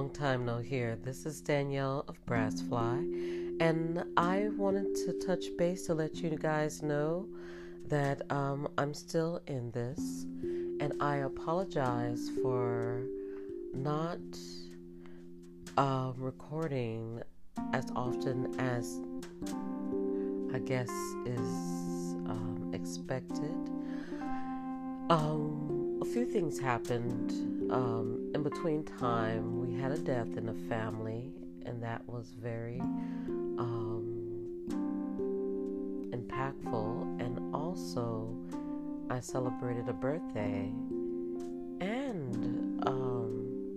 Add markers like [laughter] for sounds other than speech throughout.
Long time no here. This is Danielle of Brassfly, and I wanted to touch base to let you guys know that um, I'm still in this, and I apologize for not uh, recording as often as I guess is um, expected. Um, a few things happened um, in between time. We had a death in the family, and that was very um, impactful. And also, I celebrated a birthday, and um,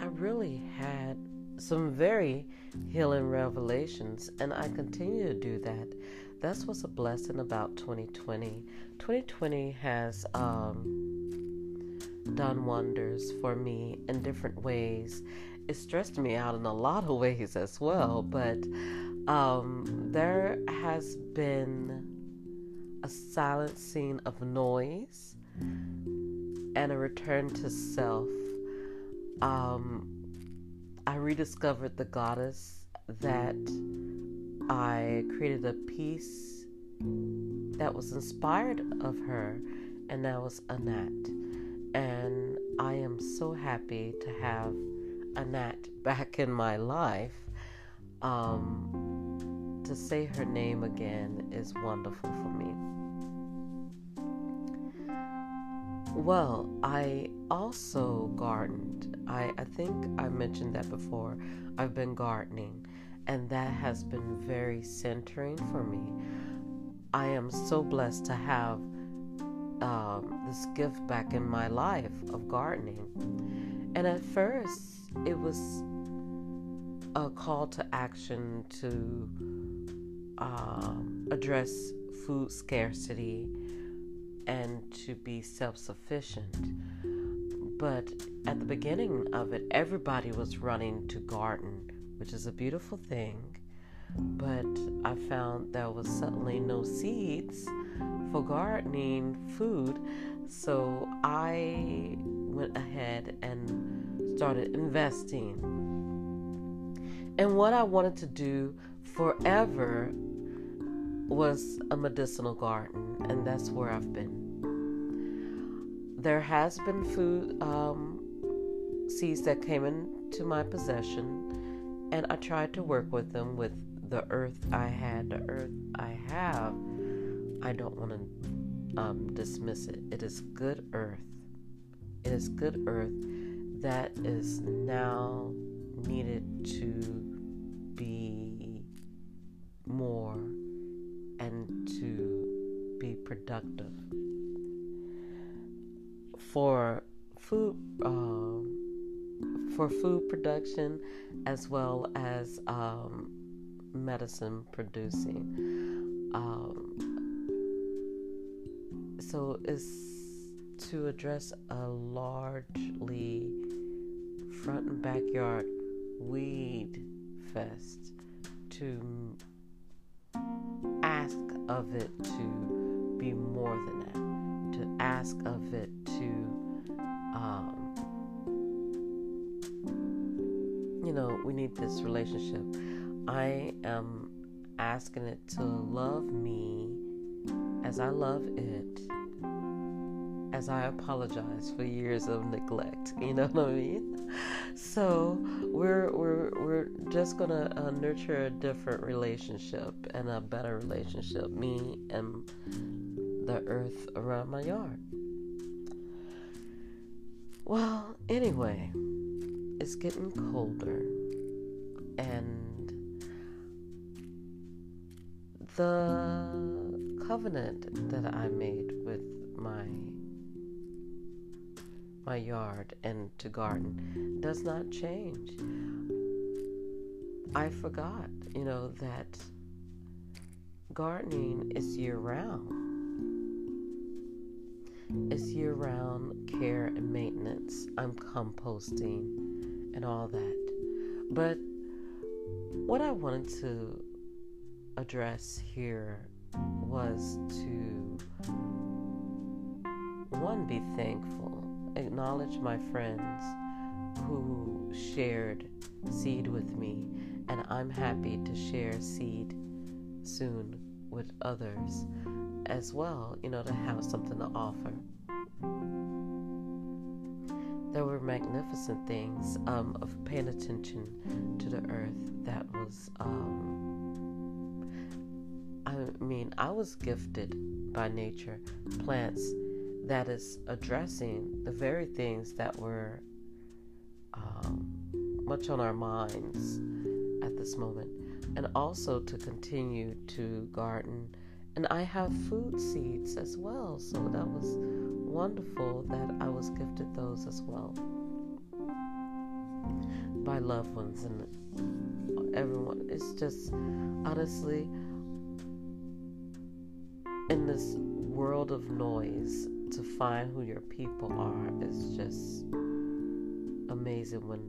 I really had some very healing revelations, and I continue to do that. That's what's a blessing about 2020. 2020 has um, done wonders for me in different ways. It stressed me out in a lot of ways as well, but um, there has been a silencing of noise and a return to self. Um, I rediscovered the goddess that I created a piece that was inspired of her, and that was Annette. And I am so happy to have Annette back in my life. Um, to say her name again is wonderful for me. Well, I also gardened. I, I think I mentioned that before. I've been gardening, and that has been very centering for me. I am so blessed to have um, this gift back in my life of gardening. And at first, it was a call to action to um, address food scarcity and to be self sufficient. But at the beginning of it, everybody was running to garden, which is a beautiful thing. But I found there was suddenly no seeds for gardening food, so I went ahead and started investing. And what I wanted to do forever was a medicinal garden, and that's where I've been. There has been food um, seeds that came into my possession, and I tried to work with them with the earth I had, the earth I have. I don't want to um, dismiss it. It is good earth. It is good earth that is now needed to be more and to be productive for food um, for food production as well as um, medicine producing. Um, so it's to address a largely front and backyard weed fest to ask of it to be more than that, to ask of it to, um, you know, we need this relationship. I am asking it to love me as I love it, as I apologize for years of neglect. [laughs] You know what I mean? So we're we're we're just gonna uh, nurture a different relationship and a better relationship. Me and the earth around my yard. Well, anyway, it's getting colder and the covenant that I made with my my yard and to garden does not change. I forgot, you know, that gardening is year round. It's year round care and maintenance. I'm composting and all that. But what I wanted to address here was to one be thankful, acknowledge my friends who shared seed with me, and I'm happy to share seed soon with others as well, you know, to have something to offer. There were magnificent things um, of paying attention to the earth that was. Um, I mean, I was gifted by nature plants that is addressing the very things that were um, much on our minds at this moment, and also to continue to garden. And I have food seeds as well, so that was wonderful that I was gifted those as well by loved ones and everyone. It's just honestly in this world of noise to find who your people are is just amazing when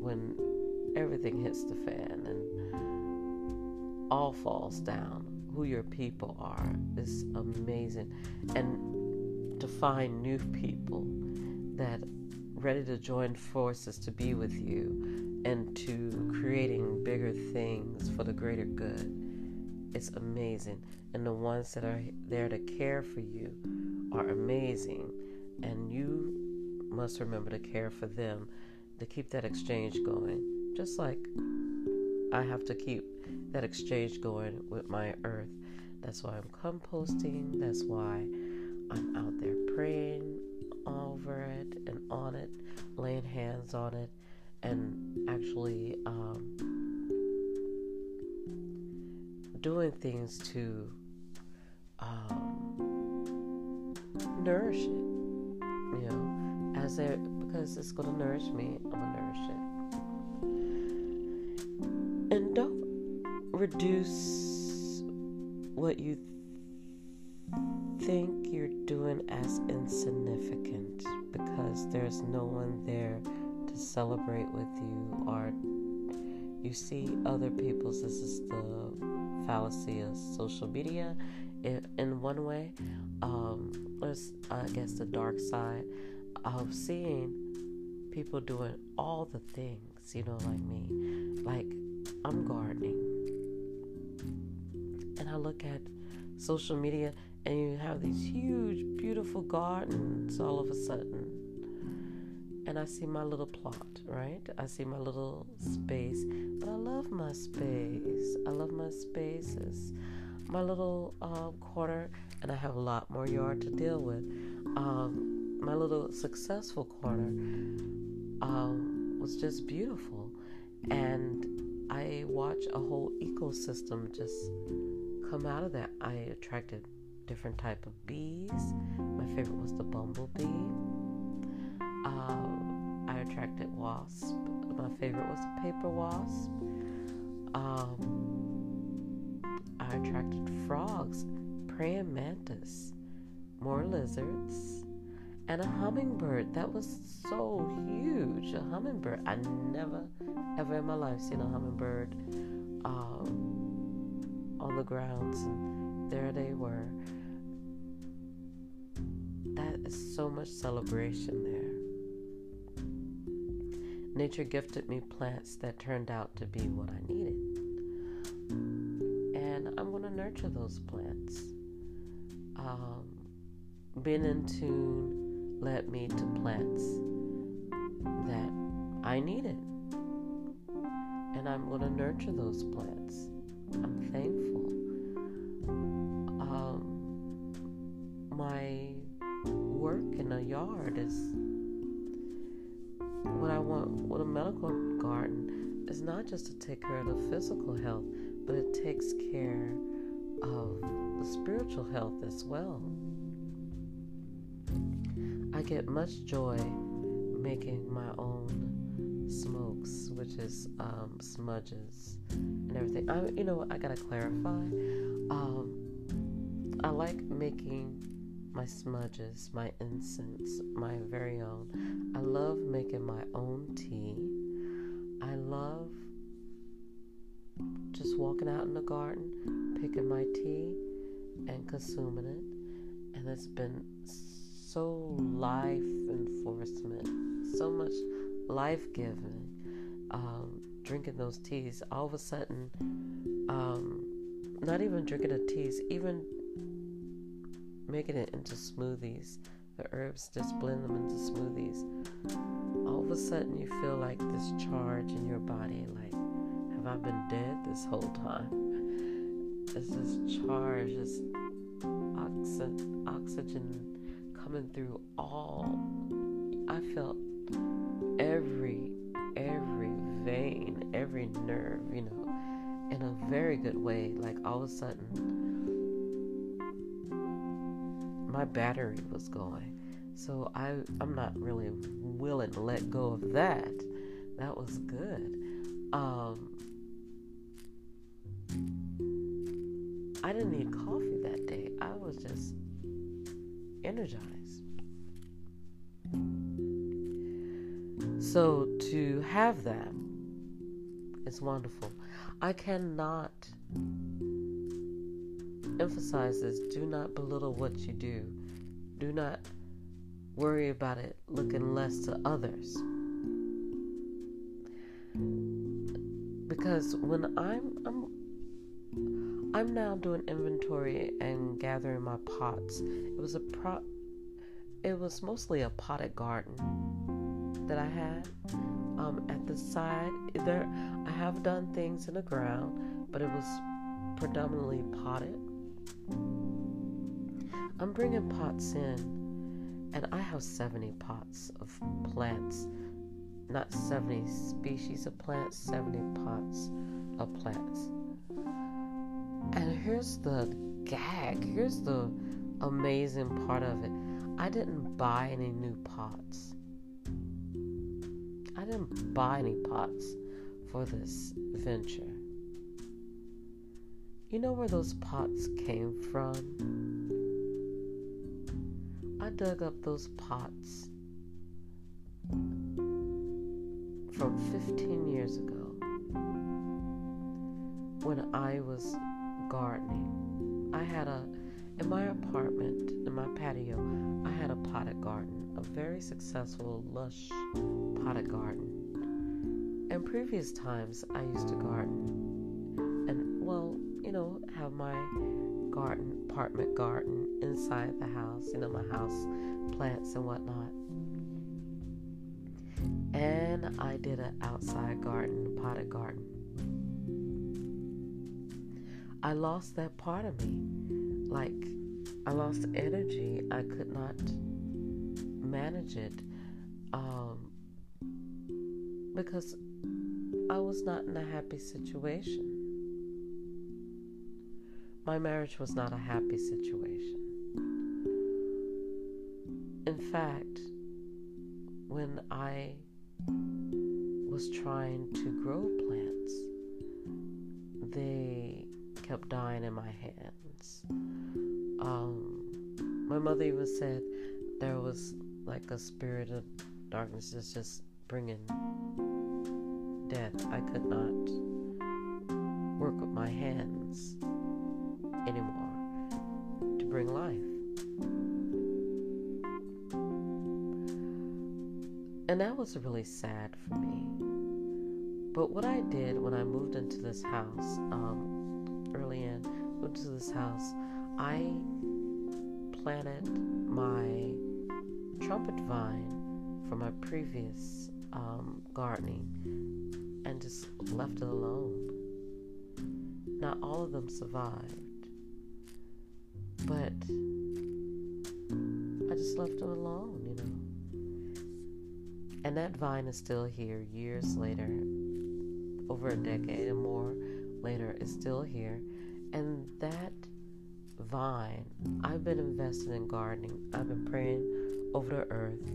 when everything hits the fan and all falls down. Who your people are is amazing. And to find new people that ready to join forces to be with you and to creating bigger things for the greater good it's amazing and the ones that are there to care for you are amazing and you must remember to care for them, to keep that exchange going. Just like I have to keep that exchange going with my earth. That's why I'm composting. That's why I'm out there praying over it and on it, laying hands on it, and actually um, doing things to um, nourish it. You know, as it because it's going to nourish me. I'm going to nourish it. And don't reduce what you think you're doing as insignificant because there's no one there to celebrate with you or you see other people's this is the fallacy of social media in, one way um, there's i guess the dark side of seeing people doing all the things, you know, like me. Like, I'm gardening. And I look at social media and you have these huge, beautiful gardens all of a sudden. And I see my little plot, right? I see my little space. But I love my space. I love my spaces. My little uh, corner, and I have a lot more yard to deal with. Um, my little successful corner um, was just beautiful, and I watched a whole ecosystem just come out of that. I attracted different type of bees. My favorite was the bumblebee. I attracted wasp. My favorite was a paper wasp. Um, I attracted frogs, praying mantis, more lizards and a hummingbird that was so huge. A hummingbird. I never, ever in my life seen a hummingbird um, on the grounds, and there they were. That is so much celebration there. Nature gifted me plants that turned out to be what I needed. And I'm going to nurture those plants. Um, being in tune led me to plants that I needed. And I'm going to nurture those plants. I'm thankful. Um, my work in a yard is what I want with a medical garden is not just to take care of the physical health, but it takes care of the spiritual health as well. I get much joy making my own smokes, which is um, smudges and everything. I, you know, I gotta clarify. Um, I like making my smudges, my incense, my very own. I love making my own tea. I love just walking out in the garden, picking my tea, and consuming it. And it's been so life enforcement, so much life giving. Um, drinking those teas, all of a sudden, um, not even drinking the teas, even making it into smoothies, the herbs, just blend them into smoothies. All of a sudden, you feel like this charge in your body, like, have I been dead this whole time? [laughs] It's this charge, this oxy- oxygen coming through all. I felt every every vein, every nerve, you know, in a very good way. Like all of a sudden, my battery was going. So I I'm not really willing to let go of that. That was good. Um, I didn't need coffee that day. I was just energized. So to have that is wonderful. I cannot emphasize this. Do not belittle what you do. Do not worry about it looking less to others. Because when I'm I'm I'm now doing inventory and gathering my pots. It was a pro it was mostly a potted garden that I had. Um, at the side, there I have done things in the ground, but it was predominantly potted. I'm bringing pots in, and I have 70 pots of plants, not 70 species of plants, 70 pots of plants. And here's the gag, here's the amazing part of it. I didn't buy any new pots. I didn't buy any pots for this venture. You know where those pots came from? I dug up those pots from 15 years ago when I was gardening. I had a, in my apartment, in my patio, I had a potted garden, a very successful, lush potted garden. In previous times I used to garden know, have my garden, apartment garden inside the house, you know, my house plants and whatnot. And I did an outside garden, potted garden. I lost that part of me. Like, I lost energy. I could not manage it um, because I was not in a happy situation. My marriage was not a happy situation. In fact, when I was trying to grow plants, they kept dying in my hands. Um, my mother even said there was like a spirit of darkness that's just bringing death. I could not work with my hands anymore to bring life. And that was really sad for me. But what I did when I moved into this house, um, early in, moved to this house, I planted my trumpet vine from my previous um, gardening and just left it alone. Not all of them survived, but I just left them alone, you know. And that vine is still here years later, over a decade and more later, is still here. And that vine, I've been invested in gardening. I've been praying over the earth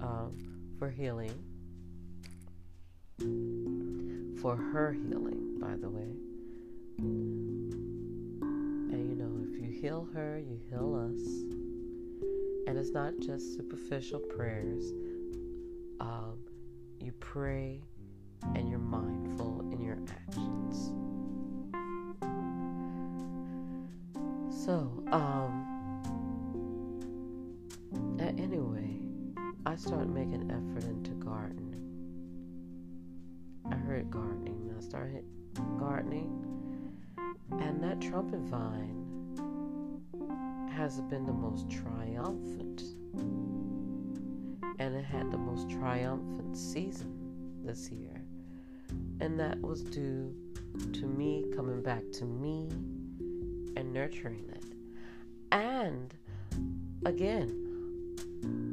um, for healing, for her healing, by the way. And you know, heal her, you heal us. And it's not just superficial prayers. Um, you pray and you're triumphant season this year, and that was due to me coming back to me and nurturing it. And again,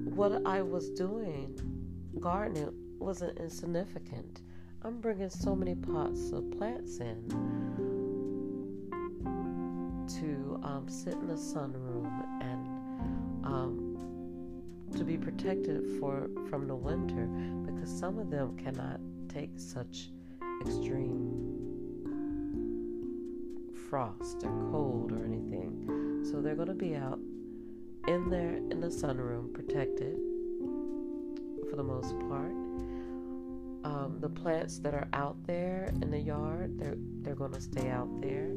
what I was doing, gardening, wasn't insignificant. I'm bringing so many pots of plants in to um, sit in the sunroom and um, to be protected for from the winter because some of them cannot take such extreme frost or cold or anything. So they're going to be out in there in the sunroom, protected for the most part. Um, the plants that are out there in the yard, they're they're going to stay out there,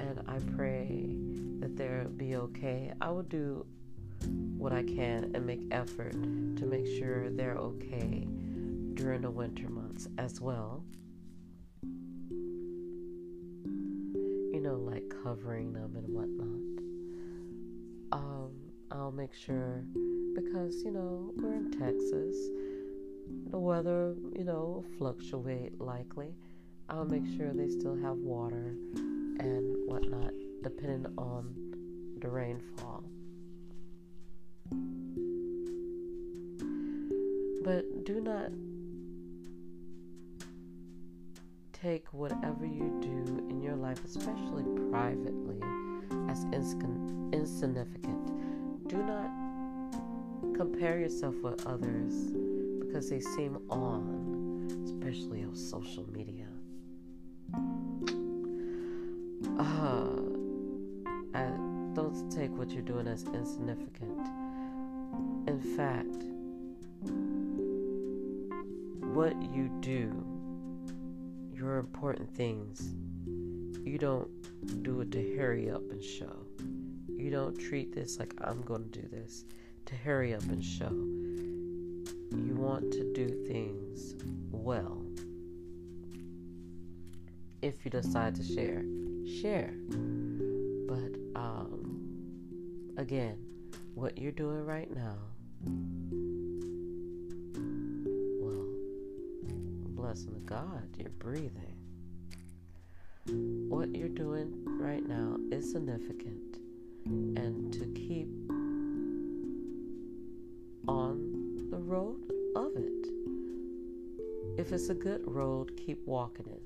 and I pray that they'll be okay. I will do what I can and make effort to make sure they're okay during the winter months as well. You know, like covering them and whatnot. Um, I'll make sure because you know we're in Texas. The weather, you know, fluctuate likely. I'll make sure they still have water and whatnot, depending on the rainfall. But do not take whatever you do in your life, especially privately, as insignificant. Do not compare yourself with others because they seem on, especially on social media. Uh, don't take what you're doing as insignificant. In fact, what you do, your important things, you don't do it to hurry up and show. You don't treat this like I'm going to do this to hurry up and show. You want to do things well. If you decide to share, share. But um, again, what you're doing right now, blessing of God, you're breathing. What you're doing right now is significant and to keep on the road of it. If it's a good road, keep walking it.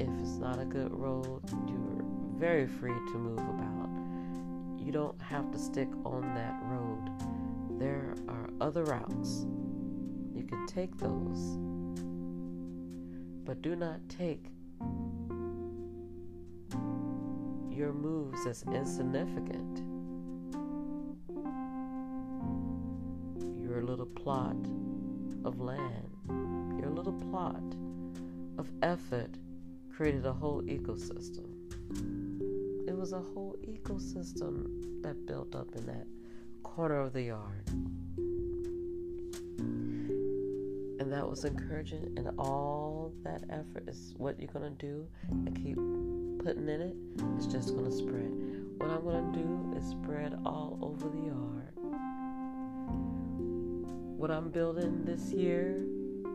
If it's not a good road, you're very free to move about. You don't have to stick on that road. There are other routes. You can take those. But do not take your moves as insignificant. Your little plot of land, your little plot of effort created a whole ecosystem. It was a whole ecosystem that built up in that corner of the yard. And that was encouraging, and all that effort is what you're to do and keep putting in it, it's just to spread. What I'm to do is spread all over the yard. What I'm building this year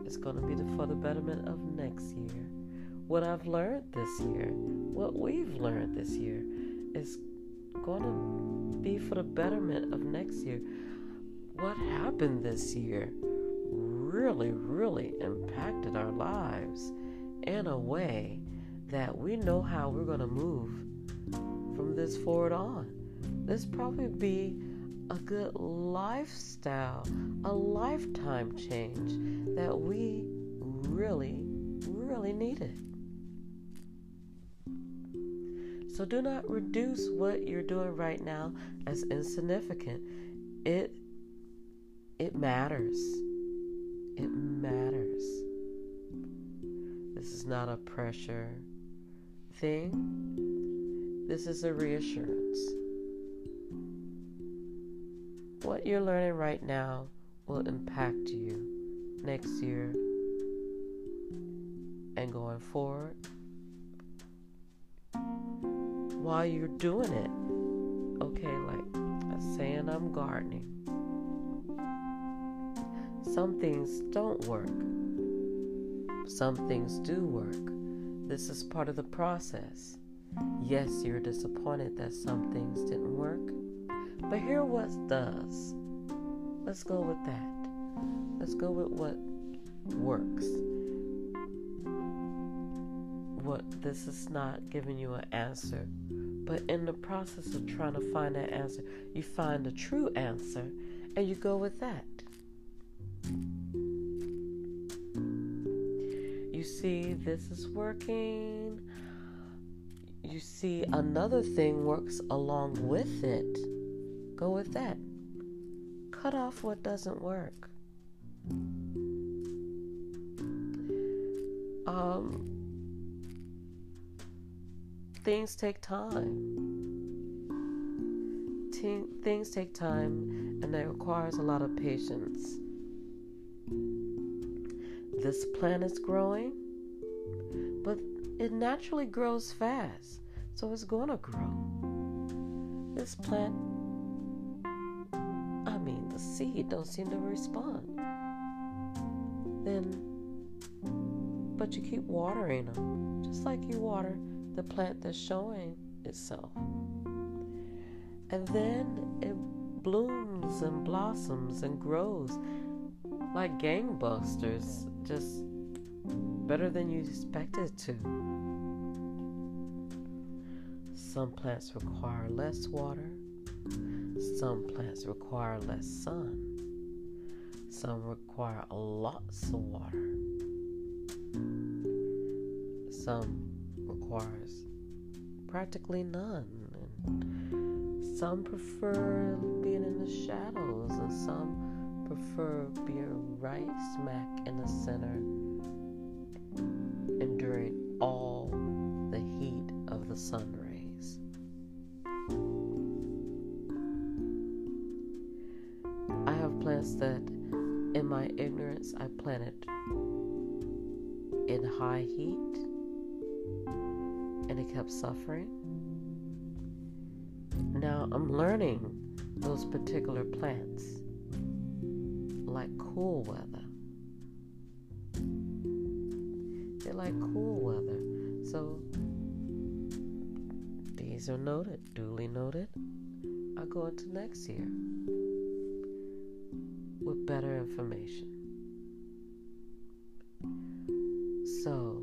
is to be the, for the betterment of next year. What I've learned this year, what we've learned this year, is to be for the betterment of next year. What happened this year really, really impacted our lives in a way that we know how we're going to move from this forward on. This probably be a good lifestyle, a lifetime change that we really, really needed. So do not reduce what you're doing right now as insignificant. It it matters. It matters. This is not a pressure thing, this is a reassurance. what you're learning right now will impact you next year and going forward while you're doing it. Okay, like saying I'm gardening. Some things don't work. Some things do work. This is part of the process. Yes, you're disappointed that some things didn't work, but here what does. Let's go with that. Let's go with what works. What this is not giving you an answer, but in the process of trying to find that answer, you find the true answer and you go with that. You see, this is working. You see, another thing works along with it. Go with that. Cut off what doesn't work. Um, things take time. Things take time and that requires a lot of patience. This plant is growing, but it naturally grows fast, so it's going to grow. This plant, I mean, the seed don't seem to respond. Then, but you keep watering them, just like you water the plant that's showing itself. And then it blooms and blossoms and grows like gangbusters, just better than you expected to. Some plants require less water, some plants require less sun, some require lots of water, some requires practically none. And some prefer being in the shadows, and some prefer being right smack in the center, enduring all the heat of the sun rays. I have plants that, in my ignorance, I planted in high heat and it kept suffering. Now I'm learning those particular plants like cool weather. They like cool weather. So these are noted, duly noted. I'll go into next year with better information. So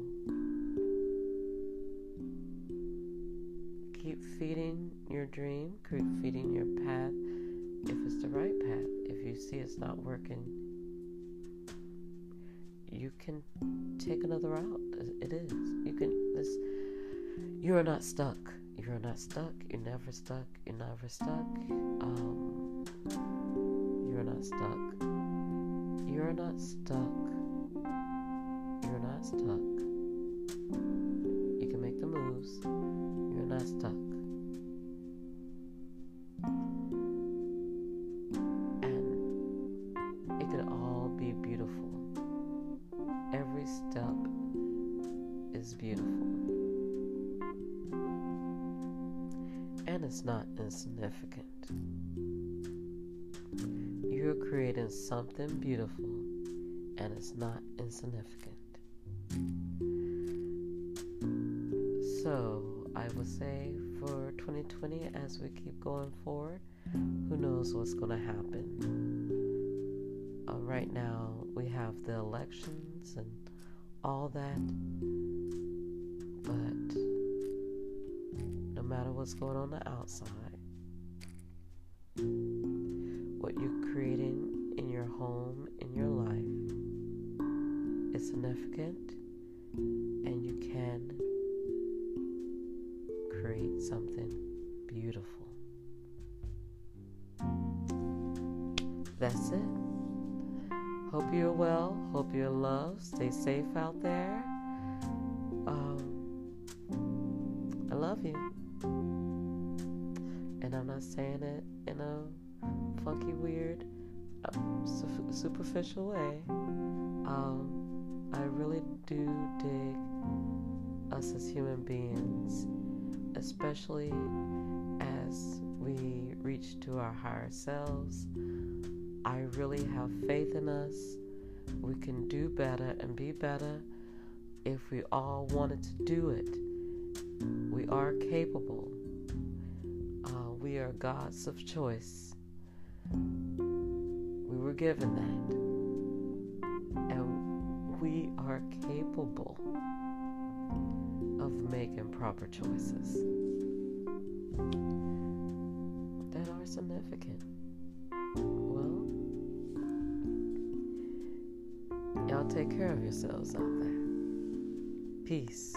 keep feeding your dream, keep feeding your path if it's the right path. If you see it's not working, you can take another route. It is. You can. This. You are not stuck. You are not stuck. You're never stuck. You're never stuck. Um, you're not stuck. You're not stuck. You're not stuck. You can make the moves. You're not stuck. It's not insignificant. You're creating something beautiful and it's not insignificant. So, I would say for 2020, as we keep going forward, who knows what's going to happen. Uh, right now, we have the elections and all that, what's going on the outside. What you're creating in your home, in your life, is significant, and you can create something beautiful. That's it. Hope you're well. Hope you're loved. Stay safe out there. Um, I love you. Saying it in a funky, weird, uh, superficial way, um, I really do dig us as human beings, especially as we reach to our higher selves. I really have faith in us. We can do better and be better if we all wanted to do it. We are capable. We are gods of choice. We were given that. And we are capable of making proper choices that are significant. Well, y'all take care of yourselves out there. Peace.